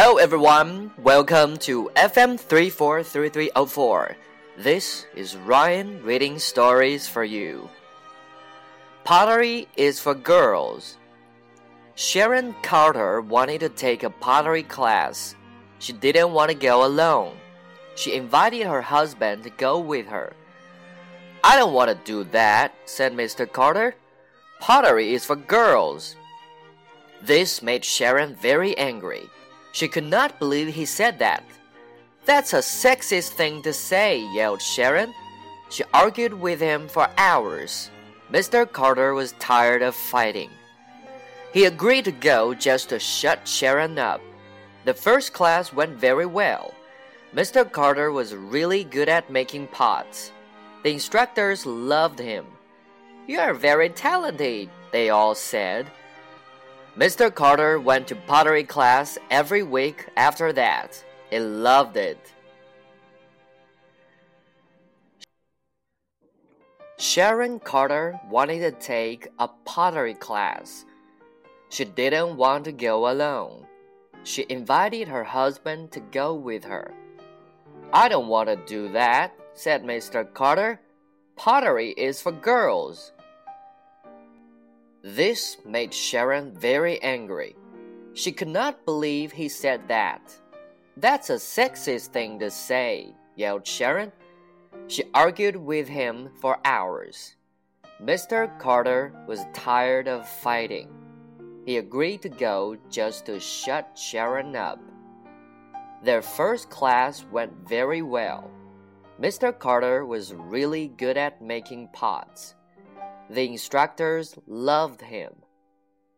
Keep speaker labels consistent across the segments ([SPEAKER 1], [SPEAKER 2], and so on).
[SPEAKER 1] Hello everyone, welcome to FM 343304. This is Ryan reading stories for you. Pottery is for girls. Sharon Carter wanted to take a pottery class. She didn't want to go alone. She invited her husband to go with her. I don't want to do that, said Mr. Carter. Pottery is for girls. This made Sharon very angry. She could not believe he said that. That's a sexist thing to say, yelled Sharon. She argued with him for hours. Mr. Carter was tired of fighting. He agreed to go just to shut Sharon up. The first class went very well. Mr. Carter was really good at making pots. The instructors loved him. You are very talented, they all said. Mr. Carter went to pottery class every week after that. He loved it. Sharon Carter wanted to take a pottery class. She didn't want to go alone. She invited her husband to go with her. I don't want to do that, said Mr. Carter. Pottery is for girls. This made Sharon very angry. She could not believe he said that. That's a sexist thing to say, yelled Sharon. She argued with him for hours. Mr. Carter was tired of fighting. He agreed to go just to shut Sharon up. Their first class went very well. Mr. Carter was really good at making pots. The instructors loved him.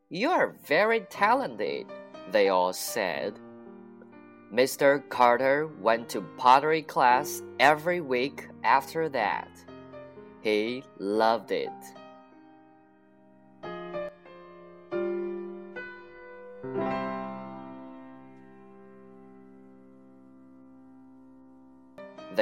[SPEAKER 1] You are very talented, they all said. Mr. Carter went to pottery class every week after that. He loved it.